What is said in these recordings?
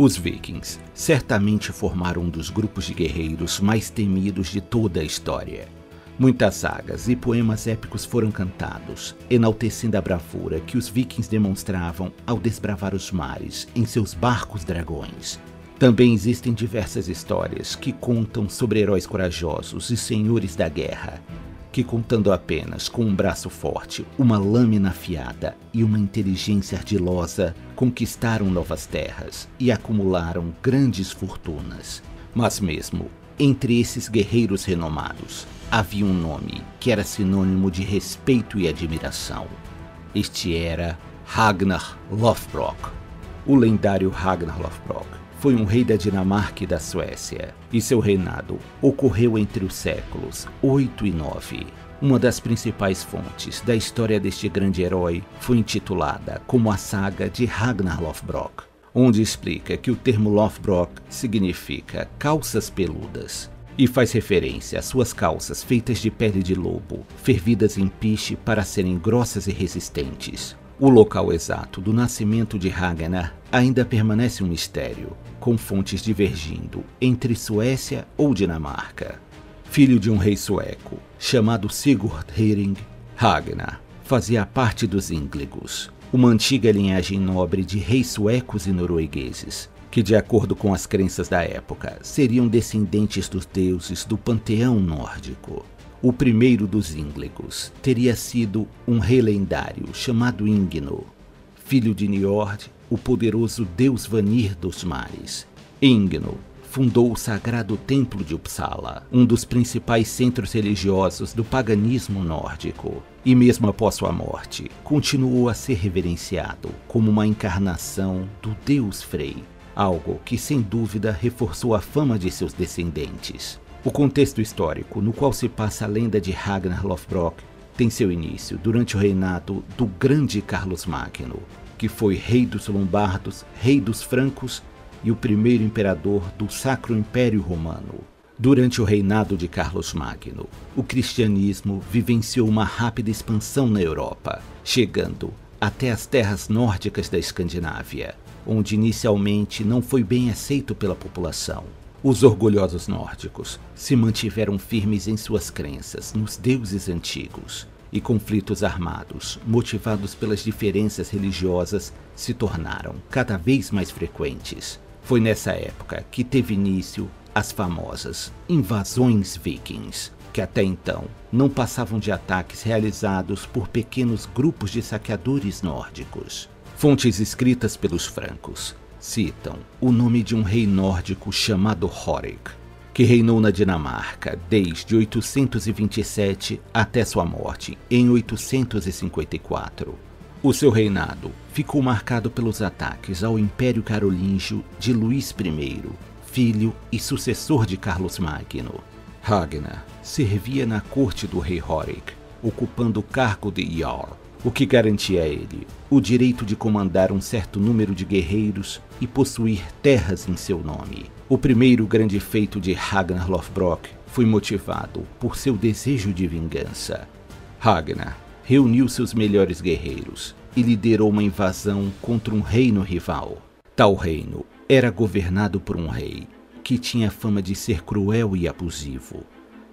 Os vikings certamente formaram um dos grupos de guerreiros mais temidos de toda a história. Muitas sagas e poemas épicos foram cantados, enaltecendo a bravura que os vikings demonstravam ao desbravar os mares em seus barcos dragões. Também existem diversas histórias que contam sobre heróis corajosos e senhores da guerra, que contando apenas com um braço forte, uma lâmina afiada e uma inteligência ardilosa, conquistaram novas terras e acumularam grandes fortunas. Mas mesmo entre esses guerreiros renomados, havia um nome que era sinônimo de respeito e admiração. Este era Ragnar Lothbrok, o lendário Ragnar Lothbrok foi um rei da Dinamarca e da Suécia, e seu reinado ocorreu entre os séculos 8 e 9. Uma das principais fontes da história deste grande herói foi intitulada como a saga de Ragnar Lothbrok, onde explica que o termo Lothbrok significa calças peludas e faz referência às suas calças feitas de pele de lobo, fervidas em piche para serem grossas e resistentes. O local exato do nascimento de Ragnar ainda permanece um mistério, com fontes divergindo entre Suécia ou Dinamarca. Filho de um rei sueco chamado Sigurd Hering, Ragnar fazia parte dos Íngligos, uma antiga linhagem nobre de reis suecos e noruegueses, que, de acordo com as crenças da época, seriam descendentes dos deuses do panteão nórdico. O primeiro dos Ínglegos teria sido um rei lendário chamado Ingno, filho de Niord, o poderoso deus Vanir dos mares. Ingno fundou o sagrado templo de Uppsala, um dos principais centros religiosos do paganismo nórdico, e mesmo após sua morte, continuou a ser reverenciado como uma encarnação do deus Frey, algo que sem dúvida reforçou a fama de seus descendentes. O contexto histórico no qual se passa a lenda de Ragnar Lothbrok tem seu início durante o reinado do grande Carlos Magno, que foi rei dos Lombardos, rei dos Francos e o primeiro imperador do Sacro Império Romano. Durante o reinado de Carlos Magno, o cristianismo vivenciou uma rápida expansão na Europa, chegando até as terras nórdicas da Escandinávia, onde inicialmente não foi bem aceito pela população. Os orgulhosos nórdicos se mantiveram firmes em suas crenças nos deuses antigos, e conflitos armados, motivados pelas diferenças religiosas, se tornaram cada vez mais frequentes. Foi nessa época que teve início as famosas invasões vikings, que até então não passavam de ataques realizados por pequenos grupos de saqueadores nórdicos. Fontes escritas pelos francos citam o nome de um rei nórdico chamado Horik, que reinou na Dinamarca desde 827 até sua morte em 854. O seu reinado ficou marcado pelos ataques ao Império Carolíngio de Luís I, filho e sucessor de Carlos Magno. Ragnar servia na corte do rei Horik, ocupando o cargo de Jarl, o que garantia a ele o direito de comandar um certo número de guerreiros e possuir terras em seu nome. O primeiro grande feito de Ragnar Lothbrok foi motivado por seu desejo de vingança. Ragnar reuniu seus melhores guerreiros e liderou uma invasão contra um reino rival. Tal reino era governado por um rei que tinha fama de ser cruel e abusivo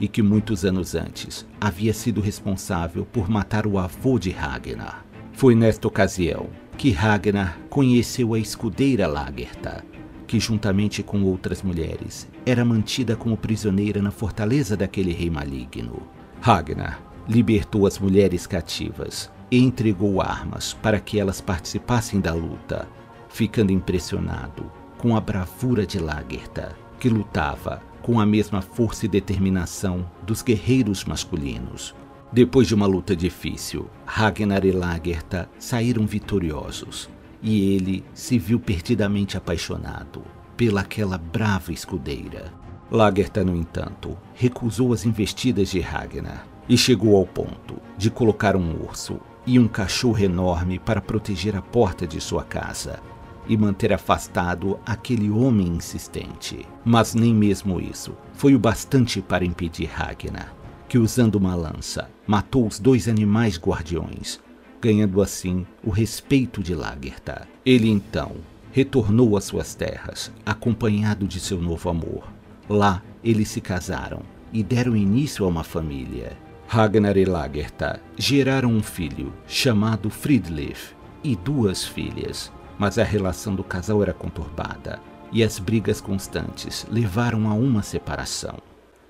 e que muitos anos antes havia sido responsável por matar o avô de Ragnar. Foi nesta ocasião que Ragnar conheceu a escudeira Lagertha, que juntamente com outras mulheres era mantida como prisioneira na fortaleza daquele rei maligno. Ragnar libertou as mulheres cativas e entregou armas para que elas participassem da luta, ficando impressionado com a bravura de Lagertha, que lutava com a mesma força e determinação dos guerreiros masculinos. Depois de uma luta difícil, Ragnar e Lagertha saíram vitoriosos e ele se viu perdidamente apaixonado pelaquela brava escudeira. Lagertha, no entanto, recusou as investidas de Ragnar e chegou ao ponto de colocar um urso e um cachorro enorme para proteger a porta de sua casa, e manter afastado aquele homem insistente. Mas nem mesmo isso foi o bastante para impedir Ragnar, que usando uma lança matou os dois animais guardiões, ganhando assim o respeito de Lagertha. Ele então retornou às suas terras, acompanhado de seu novo amor. Lá, eles se casaram e deram início a uma família. Ragnar e Lagertha geraram um filho chamado Fridleif e duas filhas, mas a relação do casal era conturbada e as brigas constantes levaram a uma separação.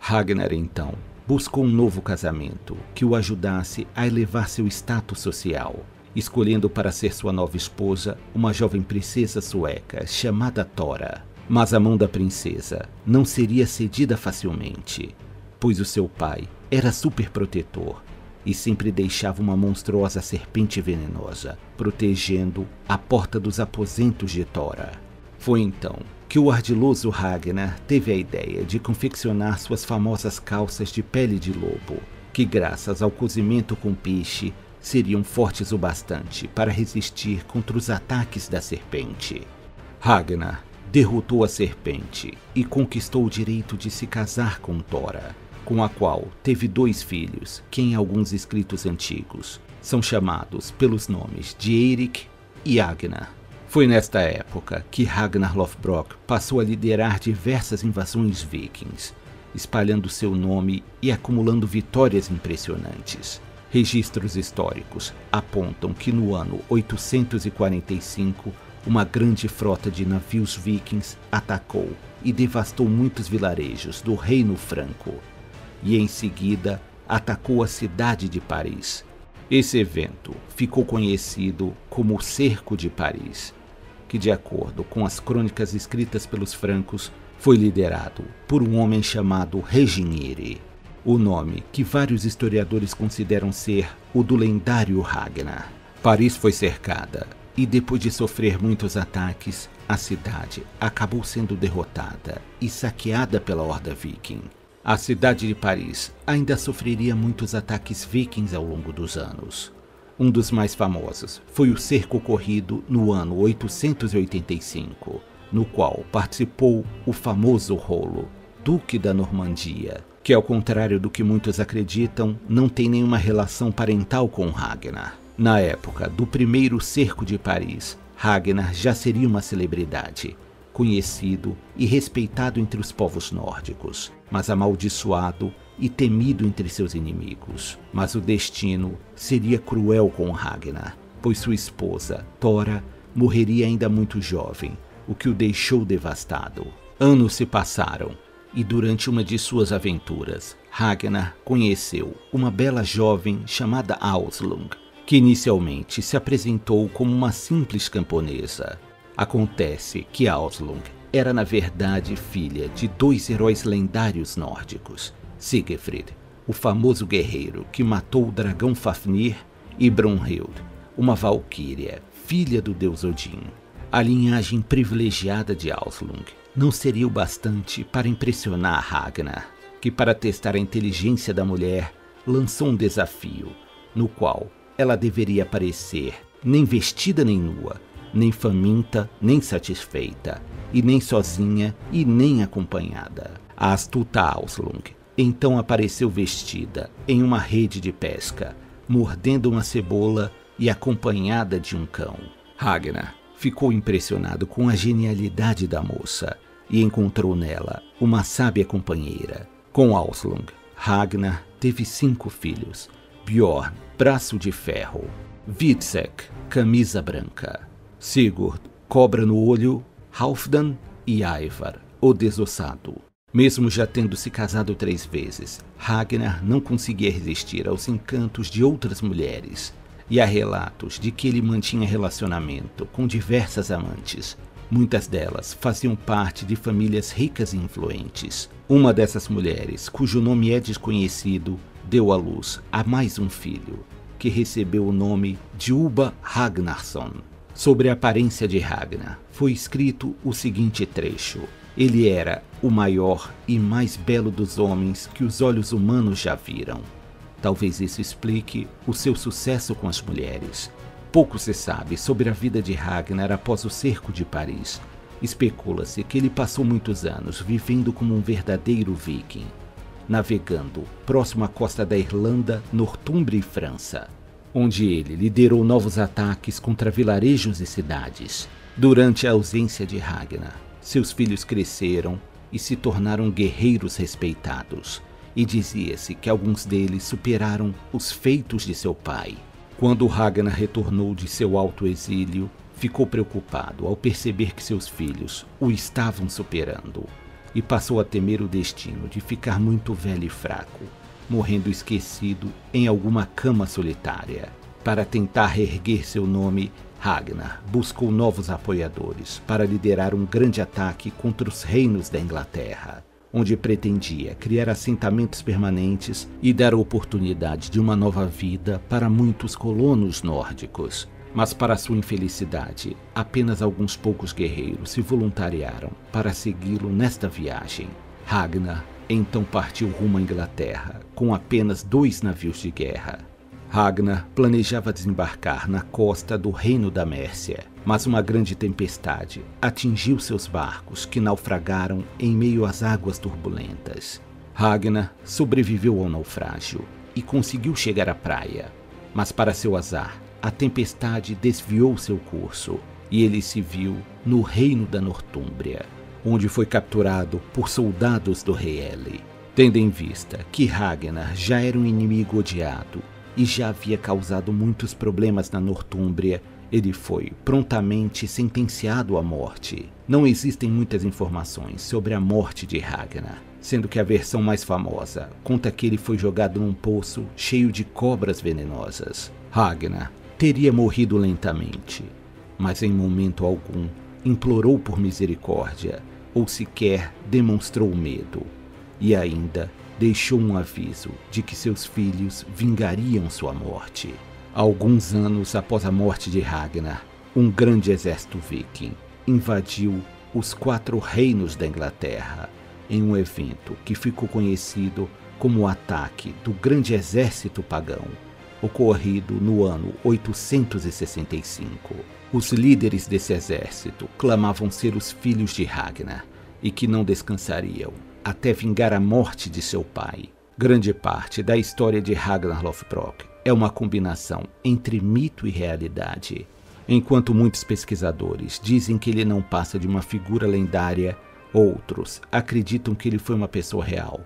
Ragnar então buscou um novo casamento que o ajudasse a elevar seu status social, escolhendo para ser sua nova esposa uma jovem princesa sueca chamada Tora. Mas a mão da princesa não seria cedida facilmente, pois o seu pai era super protetor e sempre deixava uma monstruosa serpente venenosa protegendo a porta dos aposentos de Tora. Foi então que o ardiloso Ragnar teve a ideia de confeccionar suas famosas calças de pele de lobo, que graças ao cozimento com piche seriam fortes o bastante para resistir contra os ataques da serpente. Ragnar derrotou a serpente e conquistou o direito de se casar com Thora, com a qual teve dois filhos, que em alguns escritos antigos são chamados pelos nomes de Eirik e Agnar. Foi nesta época que Ragnar Lothbrok passou a liderar diversas invasões vikings, espalhando seu nome e acumulando vitórias impressionantes. Registros históricos apontam que no ano 845, uma grande frota de navios vikings atacou e devastou muitos vilarejos do Reino Franco, e em seguida atacou a cidade de Paris. Esse evento ficou conhecido como o Cerco de Paris que, de acordo com as crônicas escritas pelos francos, foi liderado por um homem chamado Reginiere, o nome que vários historiadores consideram ser o do lendário Ragnar. Paris foi cercada e, depois de sofrer muitos ataques, a cidade acabou sendo derrotada e saqueada pela horda viking. A cidade de Paris ainda sofreria muitos ataques vikings ao longo dos anos. Um dos mais famosos foi o cerco ocorrido no ano 885, no qual participou o famoso Rolo, Duque da Normandia, que, ao contrário do que muitos acreditam, não tem nenhuma relação parental com Ragnar. Na época do primeiro cerco de Paris, Ragnar já seria uma celebridade, conhecido e respeitado entre os povos nórdicos, mas amaldiçoado e temido entre seus inimigos. Mas o destino seria cruel com Ragnar, pois sua esposa, Thora, morreria ainda muito jovem, o que o deixou devastado. Anos se passaram e durante uma de suas aventuras, Ragnar conheceu uma bela jovem chamada Auslung, que inicialmente se apresentou como uma simples camponesa. Acontece que Auslung era na verdade filha de dois heróis lendários nórdicos, Siegfried, o famoso guerreiro que matou o dragão Fafnir, e Brunhild, uma valquíria, filha do deus Odin. A linhagem privilegiada de Auslung não seria o bastante para impressionar Ragnar, que para testar a inteligência da mulher, lançou um desafio, no qual ela deveria aparecer nem vestida nem nua, nem faminta nem satisfeita, e nem sozinha e nem acompanhada. A astuta Auslung então apareceu vestida em uma rede de pesca, mordendo uma cebola e acompanhada de um cão. Ragnar ficou impressionado com a genialidade da moça e encontrou nela uma sábia companheira. Com Auslung, Ragnar teve cinco filhos: Bjorn, braço de ferro, Witzek, camisa branca, Sigurd, cobra no olho, Halfdan e Ivar, o desossado. Mesmo já tendo se casado três vezes, Ragnar não conseguia resistir aos encantos de outras mulheres, e há relatos de que ele mantinha relacionamento com diversas amantes. Muitas delas faziam parte de famílias ricas e influentes. Uma dessas mulheres, cujo nome é desconhecido, deu à luz a mais um filho, que recebeu o nome de Uba Ragnarsson. Sobre a aparência de Ragnar, foi escrito o seguinte trecho: ele era o maior e mais belo dos homens que os olhos humanos já viram. Talvez isso explique o seu sucesso com as mulheres. Pouco se sabe sobre a vida de Ragnar após o cerco de Paris. Especula-se que ele passou muitos anos vivendo como um verdadeiro viking, navegando próximo à costa da Irlanda, Nortúmbria e França, onde ele liderou novos ataques contra vilarejos e cidades. Durante a ausência de Ragnar, seus filhos cresceram e se tornaram guerreiros respeitados, e dizia-se que alguns deles superaram os feitos de seu pai. Quando Ragnar retornou de seu alto exílio, ficou preocupado ao perceber que seus filhos o estavam superando e passou a temer o destino de ficar muito velho e fraco, morrendo esquecido em alguma cama solitária. Para tentar reerguer seu nome, Ragnar buscou novos apoiadores para liderar um grande ataque contra os reinos da Inglaterra, onde pretendia criar assentamentos permanentes e dar oportunidade de uma nova vida para muitos colonos nórdicos. Mas, para sua infelicidade, apenas alguns poucos guerreiros se voluntariaram para segui-lo nesta viagem. Ragnar então partiu rumo à Inglaterra com apenas dois navios de guerra. Ragnar planejava desembarcar na costa do Reino da Mércia, mas uma grande tempestade atingiu seus barcos que naufragaram em meio às águas turbulentas. Ragnar sobreviveu ao naufrágio e conseguiu chegar à praia, mas para seu azar, a tempestade desviou seu curso e ele se viu no reino da Nortúmbria, onde foi capturado por soldados do rei Ele. Tendo em vista que Ragnar já era um inimigo odiado e já havia causado muitos problemas na Nortúmbria, ele foi prontamente sentenciado à morte. Não existem muitas informações sobre a morte de Ragnar, sendo que a versão mais famosa conta que ele foi jogado num poço cheio de cobras venenosas. Ragnar teria morrido lentamente, mas em momento algum implorou por misericórdia ou sequer demonstrou medo, e ainda deixou um aviso de que seus filhos vingariam sua morte. Alguns anos após a morte de Ragnar, um grande exército viking invadiu os quatro reinos da Inglaterra em um evento que ficou conhecido como o ataque do grande exército pagão ocorrido no ano 865. Os líderes desse exército clamavam ser os filhos de Ragnar e que não descansariam até vingar a morte de seu pai. Grande parte da história de Ragnar Lothbrok é uma combinação entre mito e realidade. Enquanto muitos pesquisadores dizem que ele não passa de uma figura lendária, outros acreditam que ele foi uma pessoa real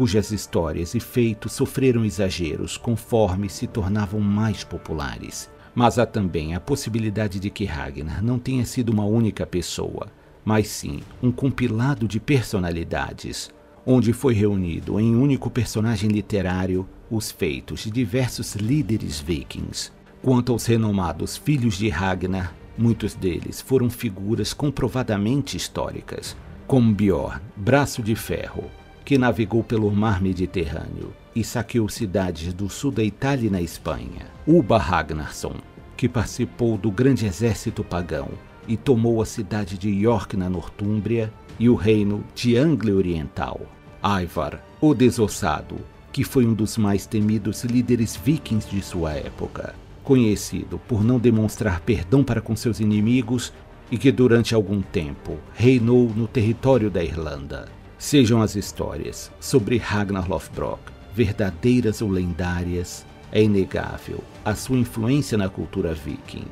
cujas histórias e feitos sofreram exageros conforme se tornavam mais populares. Mas há também a possibilidade de que Ragnar não tenha sido uma única pessoa, mas sim um compilado de personalidades, onde foi reunido em um único personagem literário os feitos de diversos líderes vikings. Quanto aos renomados filhos de Ragnar, muitos deles foram figuras comprovadamente históricas, como Bjorn, Braço de Ferro, que navegou pelo mar Mediterrâneo e saqueou cidades do sul da Itália e na Espanha. Uba Ragnarsson, que participou do grande exército pagão e tomou a cidade de York na Nortúmbria e o reino de Anglia Oriental. Ivar, o Desossado, que foi um dos mais temidos líderes vikings de sua época, conhecido por não demonstrar perdão para com seus inimigos e que durante algum tempo reinou no território da Irlanda. Sejam as histórias sobre Ragnar Lothbrok verdadeiras ou lendárias, é inegável a sua influência na cultura viking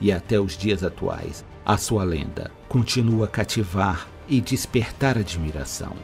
e até os dias atuais a sua lenda continua a cativar e despertar admiração.